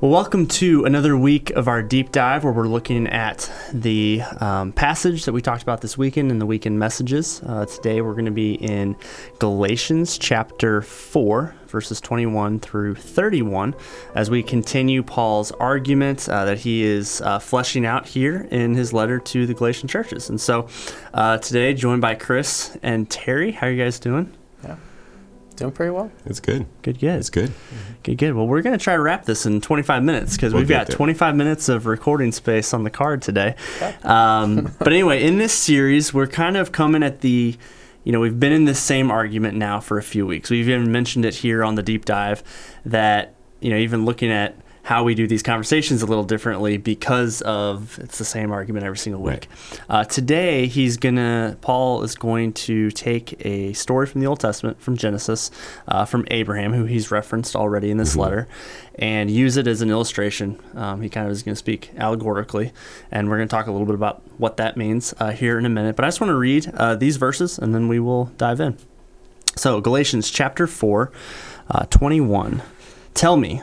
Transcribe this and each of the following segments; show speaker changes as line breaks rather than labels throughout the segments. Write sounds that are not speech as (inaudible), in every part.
Well, welcome to another week of our deep dive where we're looking at the um, passage that we talked about this weekend in the weekend messages. Uh, today we're going to be in Galatians chapter 4, verses 21 through 31, as we continue Paul's argument uh, that he is uh, fleshing out here in his letter to the Galatian churches. And so uh, today, joined by Chris and Terry. How are you guys doing?
Doing pretty well.
It's good.
Good, good.
It's good.
Good, good. Well, we're going to try to wrap this in 25 minutes because
We'll
we've got
there.
25 minutes of recording space on the card today. Um, (laughs) but anyway, in this series, we're kind of coming at the, you know, we've been in this same argument now for a few weeks. We've even mentioned it here on the deep dive that, you know, even looking at how we do these conversations a little differently because of it's the same argument every single week. Uh, today, he's gonna Paul is going to take a story from the Old Testament from Genesis, uh, from Abraham, who he's referenced already in this letter, and use it as an illustration. Um, he kind of is going to speak allegorically, and we're going to talk a little bit about what that means uh, here in a minute. But I just want to read uh, these verses, and then we will dive in. So, Galatians chapter 4, uh, 21. Tell me,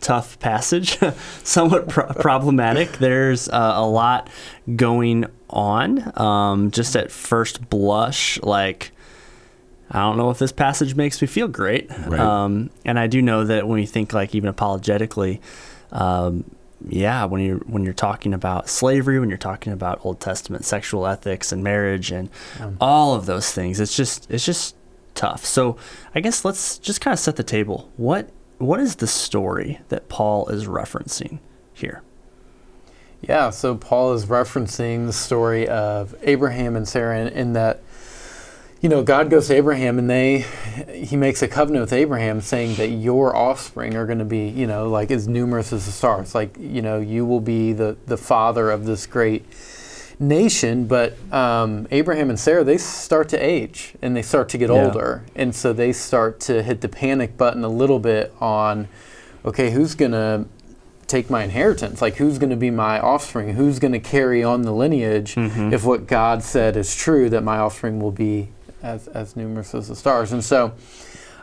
tough passage, (laughs) somewhat pro- (laughs) problematic. There's uh, a lot going on. Um, just at first blush, like I don't know if this passage makes me feel great.
Right.
Um, and I do know that when you think like even apologetically, um, yeah, when you're when you're talking about slavery, when you're talking about Old Testament sexual ethics and marriage and all of those things, it's just it's just tough. So I guess let's just kind of set the table. What what is the story that Paul is referencing here?
Yeah, so Paul is referencing the story of Abraham and Sarah in, in that, you know, God goes to Abraham and they, he makes a covenant with Abraham saying that your offspring are going to be, you know, like as numerous as the stars. Like, you know, you will be the, the father of this great nation. But um, Abraham and Sarah, they start to age and they start to get
Yeah.
older. And so they start to hit the panic button a little bit on, okay, who's going to take my inheritance? Like, who's going to be my offspring? Who's going to carry on the lineage if what God said is true, that my offspring will be as, as numerous as the stars? And so,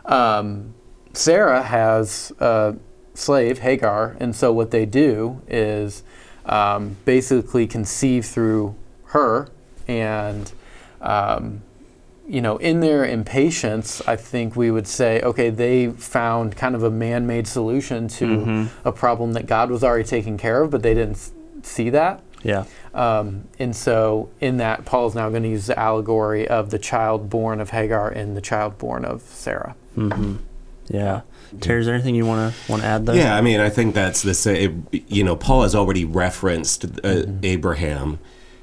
um, Sarah has a slave, Hagar, and so what they do is um, basically conceive through her and. Um, you know, in their impatience, I think we would say, okay, they found kind of a man-made solution to
Mhm.
a problem that God was already taking care of, but they didn't s- see that.
Yeah.
Um, and so, in that, Paul is now going to use the allegory of the child born of Hagar and the child born of Sarah.
Mm-hmm. Yeah. Terry, is there anything you want to want to add there?
Yeah, I mean, I think that's the same. You know, Paul has already referenced uh, Abraham,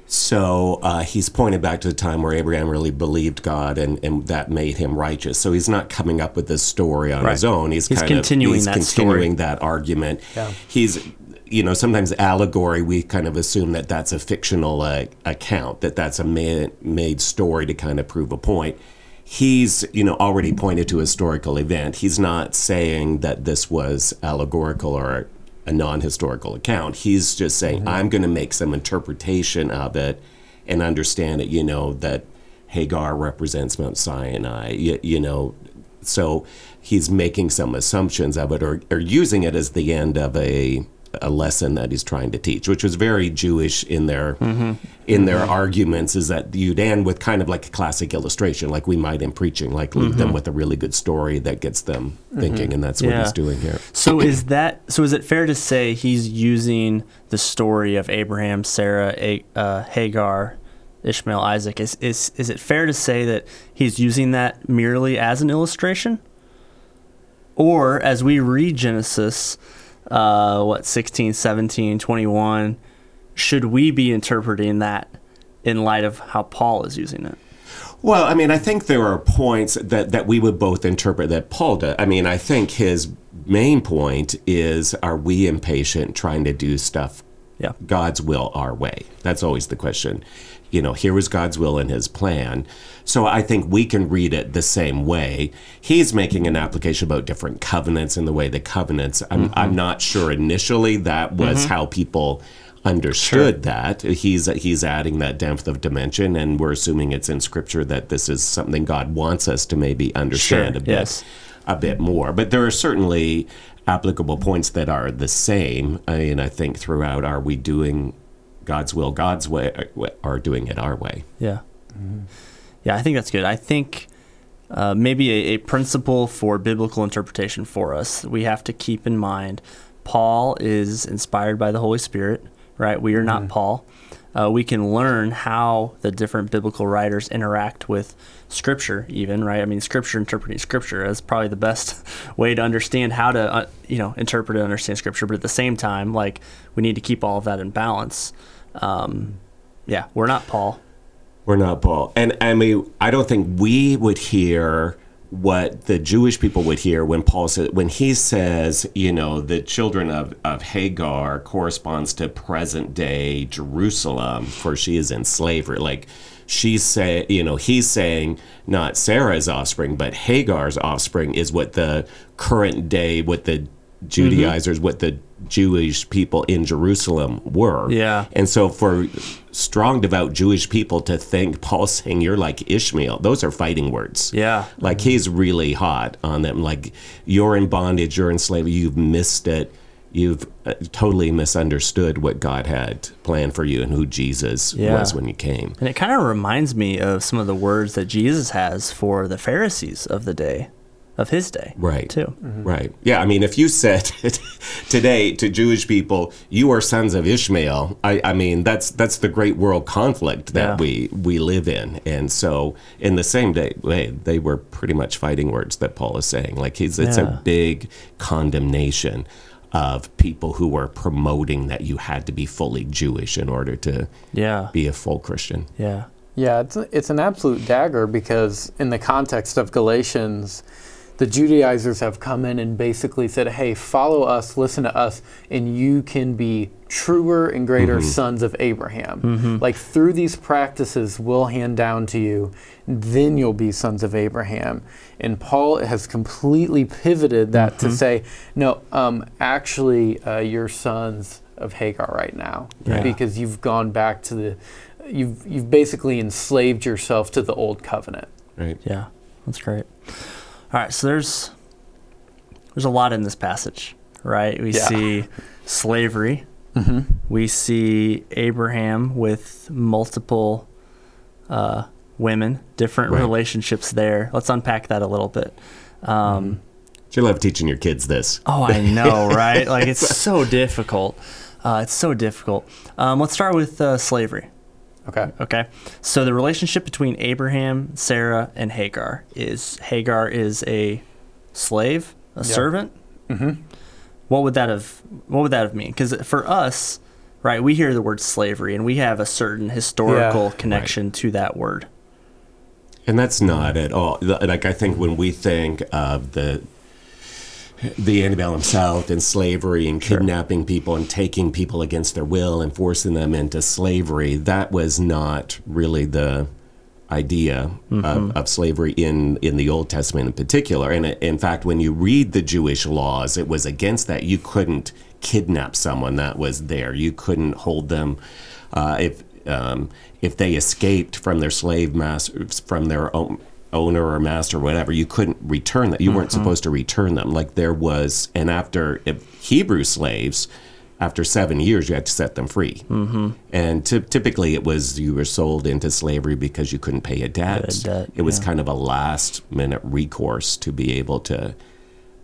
so uh, he's pointed back to the time where Abraham really believed God, and, and that made him righteous. So he's not coming up with this story on his own. He's,
He's
kind
continuing
of he's
that
continuing that argument.
Yeah.
He's you know sometimes allegory we kind of assume that that's a fictional uh, account that that's a man made story to kind of prove a point he's you know already pointed to a historical event. He's not saying that this was allegorical or a non-historical account. He's just saying mm-hmm. i'm going to make some interpretation of it and understand it you know that hagar represents mount sinai you, you know. So he's making some assumptions of it or, or using it as the end of a a lesson that he's trying to teach, which was very Jewish in their in their arguments. Is that you'd end with kind of like a classic illustration, like we might in preaching, like leave them with a really good story that gets them thinking, and that's what
Yeah.
he's doing here.
So is that so? Is it fair to say he's using the story of Abraham, Sarah, A, uh, Hagar, Ishmael, Isaac? Is is is it fair to say that he's using that merely as an illustration, or as we read Genesis, uh, what 16, 17, 21, should we be interpreting that in light of how Paul is using it?
Well, I mean, I think there are points that, that we would both interpret that Paul does. I mean, I think his main point is are we impatient trying to do stuff
Yeah.
God's will our way? That's always the question. You know, here was God's will and his plan. So I think we can read it the same way. He's making an application about different covenants and the way the covenants, I'm, I'm mm-hmm. not sure initially that was mm-hmm. how people understood that. He's he's adding that depth of dimension and we're assuming it's in scripture that this is something God wants us to maybe understand
Sure,
a bit
yes.
a bit more. But there are certainly applicable points that are the same. I and mean, I think throughout are we doing God's will God's way are doing it our way
Yeah. Yeah, I think that's good. I think uh, maybe a, a principle for biblical interpretation for us we have to keep in mind Paul is inspired by the Holy Spirit, right? We are not Paul. Uh, we can learn how the different biblical writers interact with Scripture, even right. I mean, Scripture interpreting Scripture is probably the best (laughs) way to understand how to, uh, you know, interpret and understand Scripture. But at the same time, like we need to keep all of that in balance. Um, yeah, we're not Paul.
We're not Paul. And I mean, I don't think we would hear what the Jewish people would hear when Paul says when he says, you know, the children of, of Hagar corresponds to present day Jerusalem, for she is in slavery. Like she's say you know, he's saying not Sarah's offspring, but Hagar's offspring is what the current day, what the Judaizers, what the Jewish people in Jerusalem were.
Yeah.
And so for strong, devout Jewish people to think Paul's saying you're like Ishmael, those are fighting words.
Yeah.
Like he's really hot on them. Like you're in bondage, you're in slavery, you've missed it. You've uh, totally misunderstood what God had planned for you and who Jesus
Yeah.
was when you came.
And it kind of reminds me of some of the words that Jesus has for the Pharisees of the day, of his day.
Right.
Too. Mm-hmm.
Right. Yeah. I mean, if you said (laughs) today to Jewish people, "You are sons of Ishmael," I, I mean, that's that's the great world conflict that
Yeah.
we we live in. And so, in the same day, way, they were pretty much fighting words that Paul is saying. Like he's it's
Yeah.
a big condemnation of people who were promoting that you had to be fully Jewish in order to
Yeah.
be a full Christian.
Yeah.
Yeah, it's it's an absolute dagger because in the context of Galatians, the Judaizers have come in and basically said, "Hey, follow us, listen to us, and you can be truer and greater sons of Abraham. Like through these practices we'll hand down to you, then you'll be sons of Abraham." And Paul has completely pivoted that to say, "No, um, actually, uh, you're sons of Hagar right now
Yeah.
because you've gone back to the." You've, you've basically enslaved yourself to the old covenant.
Right.
Yeah. That's great. All right. So there's there's a lot in this passage, right? We
Yeah.
see slavery.
Mm-hmm.
We see Abraham with multiple uh, women, different
Right.
relationships there. Let's unpack that a little bit. Um,
You love teaching your kids this.
Oh, I know, (laughs) right? Like it's so difficult. Uh, it's so difficult. Um, let's start with uh, slavery.
Okay.
Okay, so the relationship between Abraham, Sarah, and Hagar is Hagar is a slave, a
Yep.
servant.
Mm-hmm.
What would that have? What would that have mean? Because for us, right, we hear the word slavery and we have a certain historical
Yeah.
connection to that word.
And that's not at all like I think when we think of the the antebellum South and slavery and kidnapping people and taking people against their will and forcing them into slavery, that was not really the idea of, of slavery in, in the Old Testament in particular. And in fact, when you read the Jewish laws, it was against that. You couldn't kidnap someone that was there. You couldn't hold them uh, if um, if they escaped from their slave masters from their own owner or master or whatever, you couldn't return them. You weren't supposed to return them. Like there was, and after if Hebrew slaves after seven years, you had to set them free. Mm-hmm. And ty- typically, it was you were sold into slavery because you couldn't pay a debt.
a debt,
it was
yeah.
kind of a last minute recourse to be able to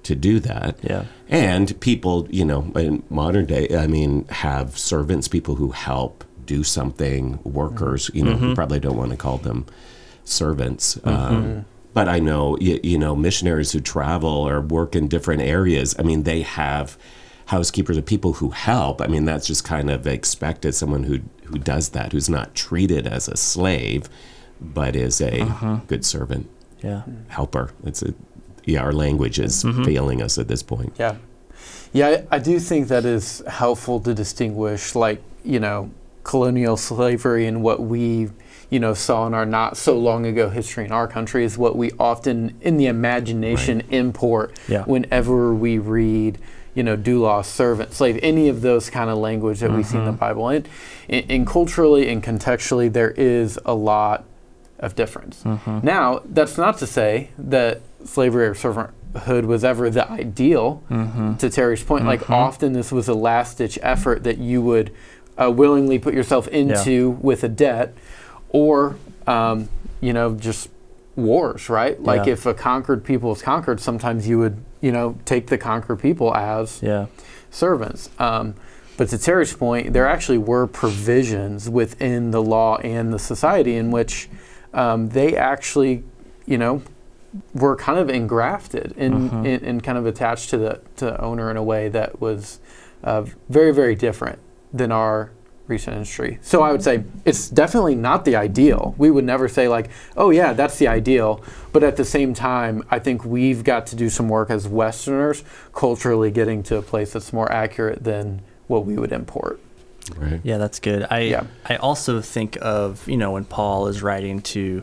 to do that.
Yeah.
And people, you know, in modern day, I mean, have servants, people who help do something, workers. You know,
Mm-hmm.
we probably don't want to call them servants.
Mm-hmm.
Um, but I know, you, you know, missionaries who travel or work in different areas. I mean, they have housekeepers or people who help. I mean, that's just kind of expected. Someone who who does that, who's not treated as a slave, but is a
Uh-huh.
good servant
Yeah.
helper. It's a yeah, our language is
Mm-hmm.
failing us at this point.
Yeah. Yeah, I, I do think that is helpful to distinguish, like, you know, colonial slavery and what we, you know, saw in our not so long ago history in our country is what we often, in the imagination, import
Yeah.
whenever we read, you know, doulos, servant, slave, any of those kind of language that we see in the mm-hmm. Bible. And, and, and culturally and contextually, there is a lot of difference. Mm-hmm. Now, that's not to say that slavery or servanthood was ever the ideal. Mm-hmm. To Terry's point, like often this was a last ditch effort that you would uh, willingly put yourself into with a debt, or um, you know just wars, right? Like
Yeah.
if a conquered people is conquered, sometimes you would you know take the conquered people as
Yeah.
servants. Um, but to Terry's point, there actually were provisions within the law and the society in which um, they actually, you know, were kind of engrafted and, and, and kind of attached to the to the owner in a way that was uh, very very different than our recent history. So I would say it's definitely not the ideal. We would never say like, oh yeah, that's the ideal. But at the same time, I think we've got to do some work as Westerners, culturally getting to a place that's more accurate than what we would import.
Right.
Yeah, that's good. I
Yeah.
I also think of you know when Paul is writing to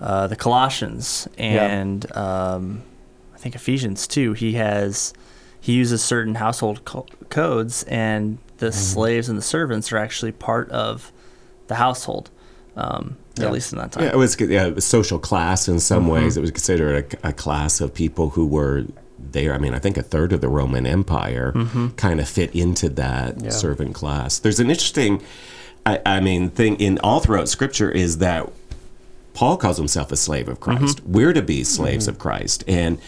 uh, the Colossians and um, I think Ephesians too. He has he uses certain household co- codes, and the slaves and the servants are actually part of the household, um,
Yeah.
at least in that time.
Yeah, it was yeah, it was social class in some
Mm-hmm.
ways. It was considered a, a class of people who were there. I mean, I think a third of the Roman Empire
Mm-hmm.
kind of fit into that
Yeah.
servant class. There's an interesting, I, I mean, thing in all throughout Scripture is that Paul calls himself a slave of Christ. We're to be slaves of Christ, and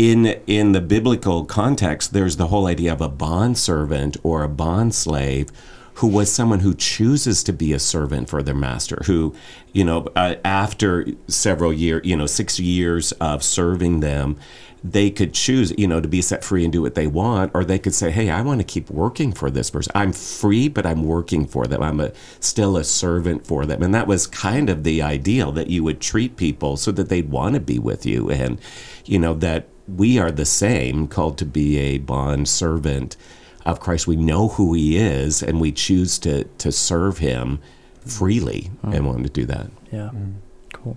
in in the biblical context, there's the whole idea of a bond servant or a bond slave who was someone who chooses to be a servant for their master who you know uh, after several years you know six years of serving them they could choose you know to be set free and do what they want or they could say hey i want to keep working for this person. I'm free but i'm working for them. I'm a, still a servant for them. And that was kind of the ideal that you would treat people so that they'd want to be with you and you know that we are the same called to be a bond servant of Christ. We know who He is, and we choose to to serve Him freely and want to do that.
Yeah. Cool.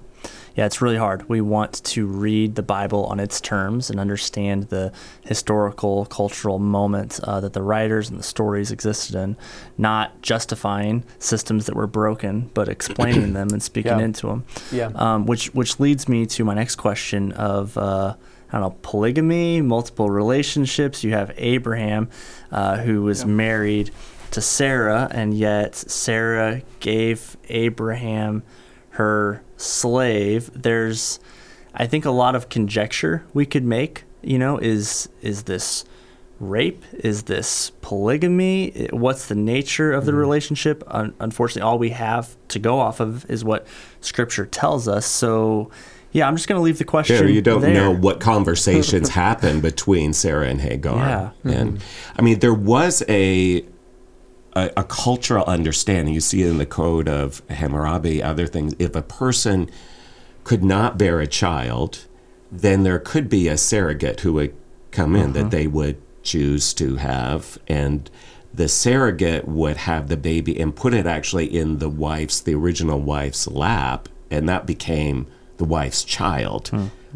Yeah, it's really hard. We want to read the Bible on its terms and understand the historical, cultural moment uh, that the writers and the stories existed in, not justifying systems that were broken, but explaining them and speaking
Yeah.
into them.
Yeah.
Um, which which leads me to my next question of uh, I don't know polygamy, multiple relationships. You have Abraham, uh, who was married to Sarah, and yet Sarah gave Abraham her slave. There's, I think, a lot of conjecture we could make. You know, is is this rape? Is this polygamy? What's the nature of the relationship? Un- unfortunately, all we have to go off of is what Scripture tells us. So, yeah, I'm just going to leave the question.
Sure, you don't
there.
know what conversations (laughs) happened between Sarah and Hagar.
Yeah.
And mm-hmm. I mean, there was a, a a cultural understanding. You see it in the code of Hammurabi, other things. If a person could not bear a child, then there could be a surrogate who would come in that mm-hmm. they would choose to have and the surrogate would have the baby and put it actually in the wife's the original wife's lap and that became the wife's child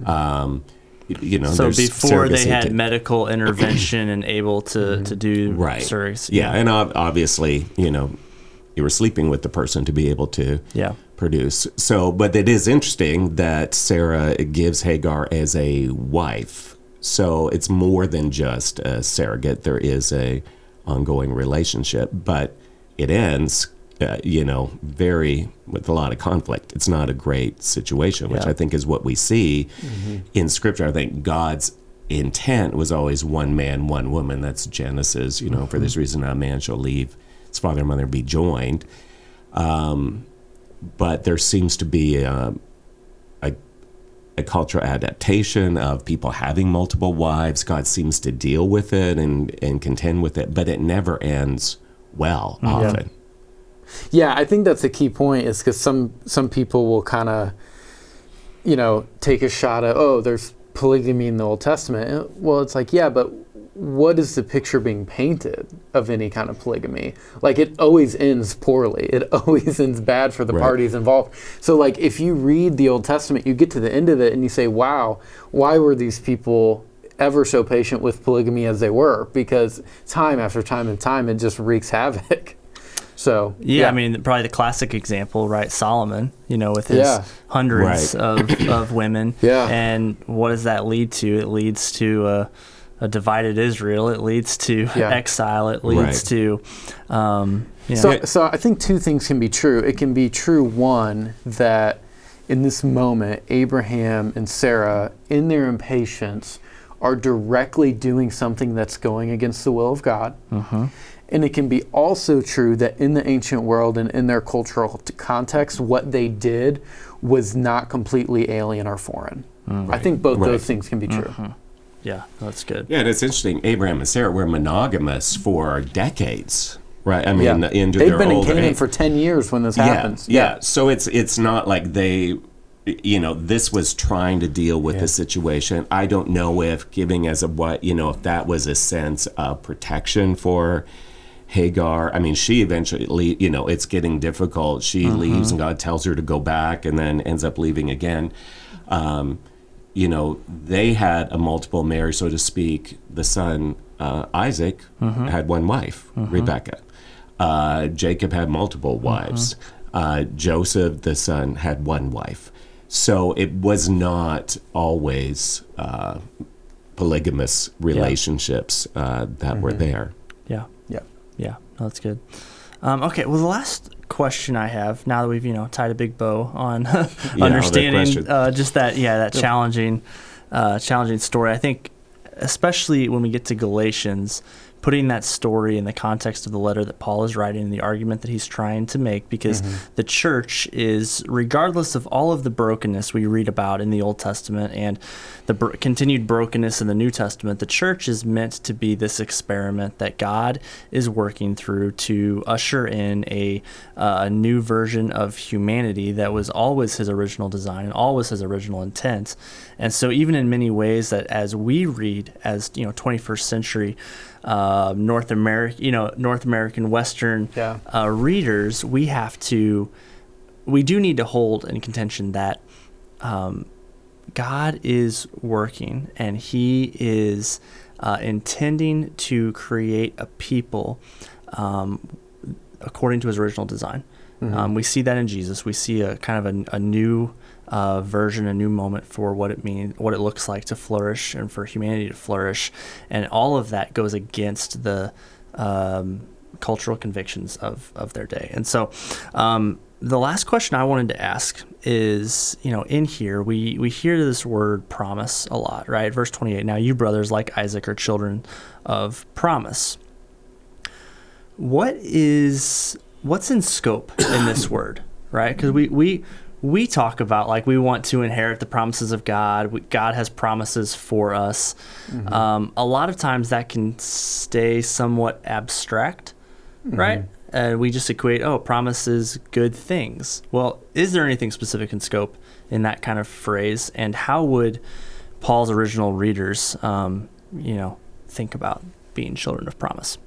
um, you know
So before they had
to-
medical (clears throat) intervention and able to, to do
right
surrogacy.
yeah, and ob- obviously you know you were sleeping with the person to be able to
Yeah.
produce. So, but it is interesting that Sarah gives Hagar as a wife. So it's more than just a surrogate. There is a ongoing relationship, but it ends. Uh, you know, very with a lot of conflict. It's not a great situation, which
Yeah.
I think is what we see in Scripture. I think God's intent was always one man, one woman. That's Genesis. You know, for this reason, a man shall leave his father and mother be joined. Um, but there seems to be a, a, a cultural adaptation of people having multiple wives. God seems to deal with it and, and contend with it, but it never ends well often.
Yeah, I think that's a key point. Is because some some people will kind of, you know, take a shot at oh, there's polygamy in the Old Testament. Well, it's like yeah, but what is the picture being painted of any kind of polygamy? Like it always ends poorly. It (laughs) always ends bad for the
Right.
parties involved. So like if you read the Old Testament, you get to the end of it and you say, wow, why were these people? ever so patient with polygamy as they were because time after time and time it just wreaks havoc (laughs) so
Yeah, I mean, probably the classic example, right? Solomon, you know, with his
Yeah.
hundreds
Right.
of, of women. (coughs)
Yeah.
And what does that lead to? It leads to a, a divided Israel. It leads to
Yeah. (laughs)
exile. It leads
Right.
to, um, you know,
So, so I think two things can be true. It can be true, one, that in this moment, Abraham and Sarah, in their impatience, are directly doing something that's going against the will of God. And it can be also true that in the ancient world and in their cultural t- context, what they did was not completely alien or foreign. Mm. I think both
Right.
those things can be true. Mm-hmm.
yeah, that's good.
Yeah, and it's interesting. Abraham and Sarah were monogamous for decades, right? I mean,
Yeah.
into
They've
their
been in Canaan
age.
for 10 years when this happens.
Yeah, yeah. So it's it's not like they, you know, this was trying to deal with
Yeah.
the situation. I don't know if giving as a what, you know, if that was a sense of protection for Hagar. I mean, she eventually, you know, it's getting difficult. She
Mm-hmm.
leaves, and God tells her to go back, and then ends up leaving again. Um, you know, they had a multiple marriage, so to speak. The son uh, Isaac had one wife, Rebecca. Uh, Jacob had multiple wives. Uh, Joseph, the son, had one wife. So it was not always uh, polygamous relationships uh, that were there.
Yeah.
Yeah.
Yeah, no, that's good. Um, okay, well, the last question I have now that we've you know tied a big bow on (laughs)
question.
understanding uh, just that yeah that challenging uh, challenging story. I think especially when we get to Galatians, putting that story in the context of the letter that Paul is writing and the argument that he's trying to make, because the church is regardless of all of the brokenness we read about in the Old Testament and the bro- continued brokenness in the New Testament, the church is meant to be this experiment that God is working through to usher in a, uh, a new version of humanity that was always his original design and always his original intent. And so, even in many ways, that as we read as you know, 21st century uh, North American, you know, North American Western
Yeah.
uh, readers, we have to, we do need to hold in contention that um, God is working and He is uh, intending to create a people um, according to His original design. Um, we see that in Jesus. We see a kind of a, a new uh, version, a new moment for what it means, what it looks like to flourish, and for humanity to flourish, and all of that goes against the um, cultural convictions of of their day. And so, um, the last question I wanted to ask is, you know, in here we we hear this word promise a lot, right? Verse twenty eight. Now you brothers like Isaac are children of promise. What is what's in scope in this word, right? Because we we we talk about like we want to inherit the promises of God. We, God has promises for us. Um, a lot of times that can stay somewhat abstract, right? And we just equate, oh, promises good things. Well, is there anything specific in scope in that kind of phrase? And how would Paul's original readers, um, you know, think about being children of promise?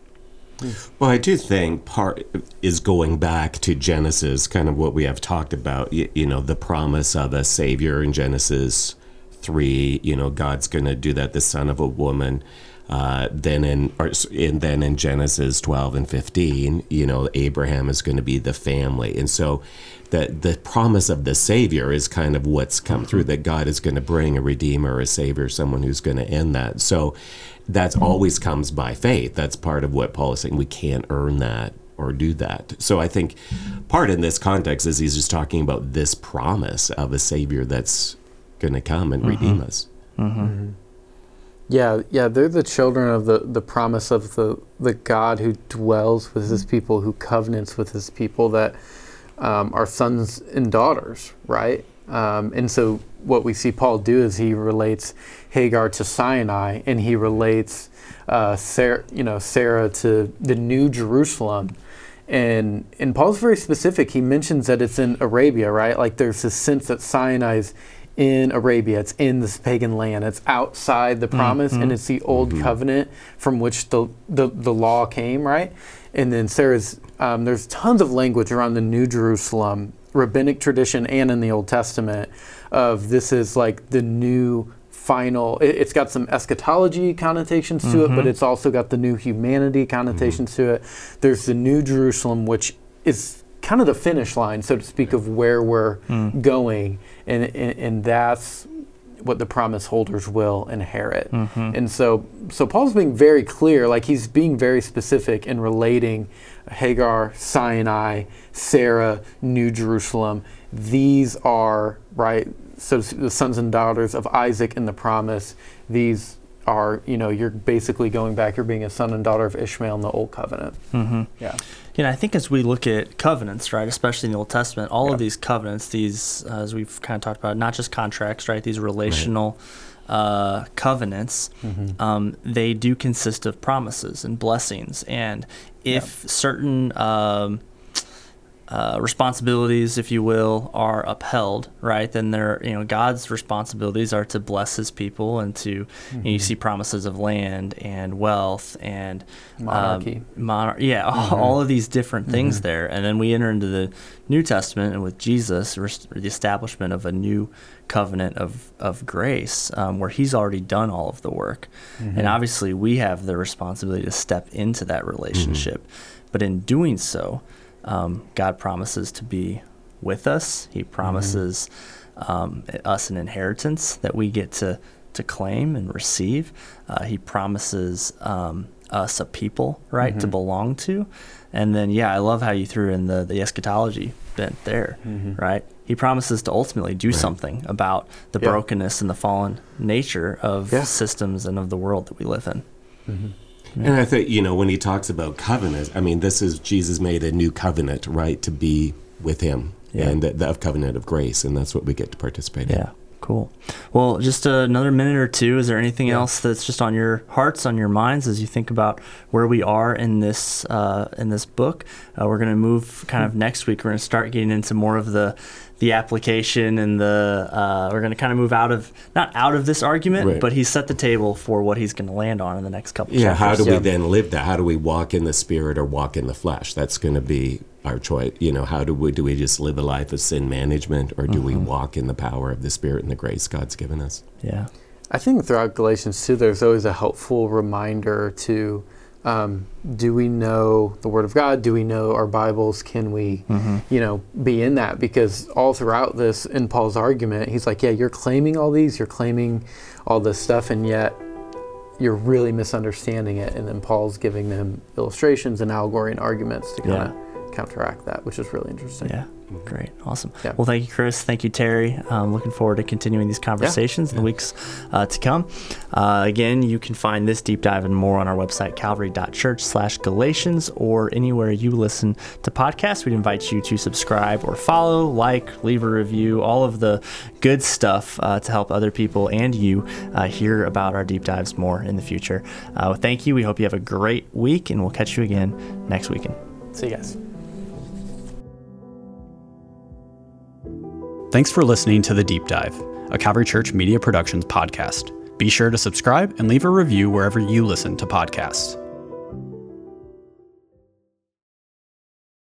Well, I do think part is going back to Genesis, kind of what we have talked about. You, you know, the promise of a savior in Genesis three. You know, God's going to do that, the son of a woman. Uh, then in or, and then in Genesis 12 and 15, you know, Abraham is going to be the family, and so the the promise of the Savior is kind of what's come through that God is going to bring a Redeemer, a Savior, someone who's going to end that. So that's always comes by faith. That's part of what Paul is saying. We can't earn that or do that. So I think part in this context is he's just talking about this promise of a Savior that's going to come and mm-hmm. redeem us. Mm-hmm. Mm-hmm.
Yeah, yeah, they're the children of the, the promise of the, the God who dwells with his people, who covenants with his people, that um, are sons and daughters, right? Um, and so what we see Paul do is he relates Hagar to Sinai, and he relates uh, Sarah, you know, Sarah to the New Jerusalem. And and Paul's very specific. He mentions that it's in Arabia, right? Like there's this sense that Sinai's in Arabia. It's in this pagan land. It's outside the mm-hmm. promise, and it's the old mm-hmm. covenant from which the, the the law came, right? And then Sarah's. Um, there's tons of language around the New Jerusalem, rabbinic tradition, and in the Old Testament of this is like the new final. It, it's got some eschatology connotations to it, but mm-hmm. it's also got the new humanity connotations to it. There's the New Jerusalem, which is kind of the finish line, so to speak, of where we're hmm. going, and, and and that's what the promise holders will inherit. Mm-hmm. And so, so Paul's being very clear, like he's being very specific in relating Hagar, Sinai, Sarah, New Jerusalem. These are right. So the sons and daughters of Isaac in the promise. These are, you know, you're basically going back. You're being a son and daughter of Ishmael in the old covenant.
Mm-hmm.
Yeah.
You know, I think as we look at covenants, right, especially in the Old Testament, all
Yeah.
of these covenants, these, uh, as we've kind of talked about, not just contracts, right, these relational uh, covenants, um, they do consist of promises and blessings. And if certain um, uh, responsibilities, if you will, are upheld, right? Then there, you know, God's responsibilities are to bless His people and to, you, know, you see promises of land and wealth and um,
Monarchy.
monar- yeah, all, (laughs) all of these different things there, and then we enter into the New Testament and with Jesus, rest- the establishment of a new covenant of of grace, um, where He's already done all of the work, and obviously we have the responsibility to step into that relationship, but in doing so, um, God promises to be with us. He promises um, us an inheritance that we get to to claim and receive. Uh, he promises um, us a people, right, to belong to. And then, yeah, I love how you threw in the, the eschatology bent there, right? He promises to ultimately do something about the
Yeah.
brokenness and the fallen nature of
Yeah.
systems and of the world that we live in.
And I think, you know, when he talks about covenant, I mean, this is Jesus made a new covenant, right, to be with him
Yeah.
and the, the covenant of grace. And that's what we get to participate in.
Cool. Well, just another minute or two. Is there anything
Yeah.
else that's just on your hearts, on your minds, as you think about where we are in this uh, in this book? Uh, we're going to move kind of next week. We're going to start getting into more of the the application and the uh, we're going to kind of move out of not out of this argument,
Right.
but he's set the table for what he's going to land on in the next couple.
Yeah, how do
chapters.
we
Yeah.
then live that? How do we walk in the spirit or walk in the flesh? That's going to be our choice. You know, how do we do we just live a life of sin management or do we walk in the power of the spirit and the grace God's given us?
Yeah.
I think throughout Galatians too, there's always a helpful reminder to um, do we know the Word of God? Do we know our Bibles? Can we, you know, be in that? Because all throughout this, in Paul's argument, he's like, yeah, you're claiming all these, you're claiming all this stuff, and yet you're really misunderstanding it. And then Paul's giving them illustrations and allegory and arguments to kind of counteract that, which is really interesting.
Yeah. Great. Awesome.
Yeah.
Well, thank you, Chris. Thank you, Terry. Um, looking forward to continuing these conversations in the weeks uh, to come. Uh, again, you can find this deep dive and more on our website, calvary.church slash Galatians, or anywhere you listen to podcasts. We'd invite you to subscribe or follow, like, leave a review, all of the good stuff uh, to help other people and you uh, hear about our deep dives more in the future. Uh, thank you. We hope you have a great week, and we'll catch you again next weekend.
See you guys.
Thanks for listening to The Deep Dive, a Calvary Church Media Productions podcast. Be sure to subscribe and leave a review wherever you listen to podcasts.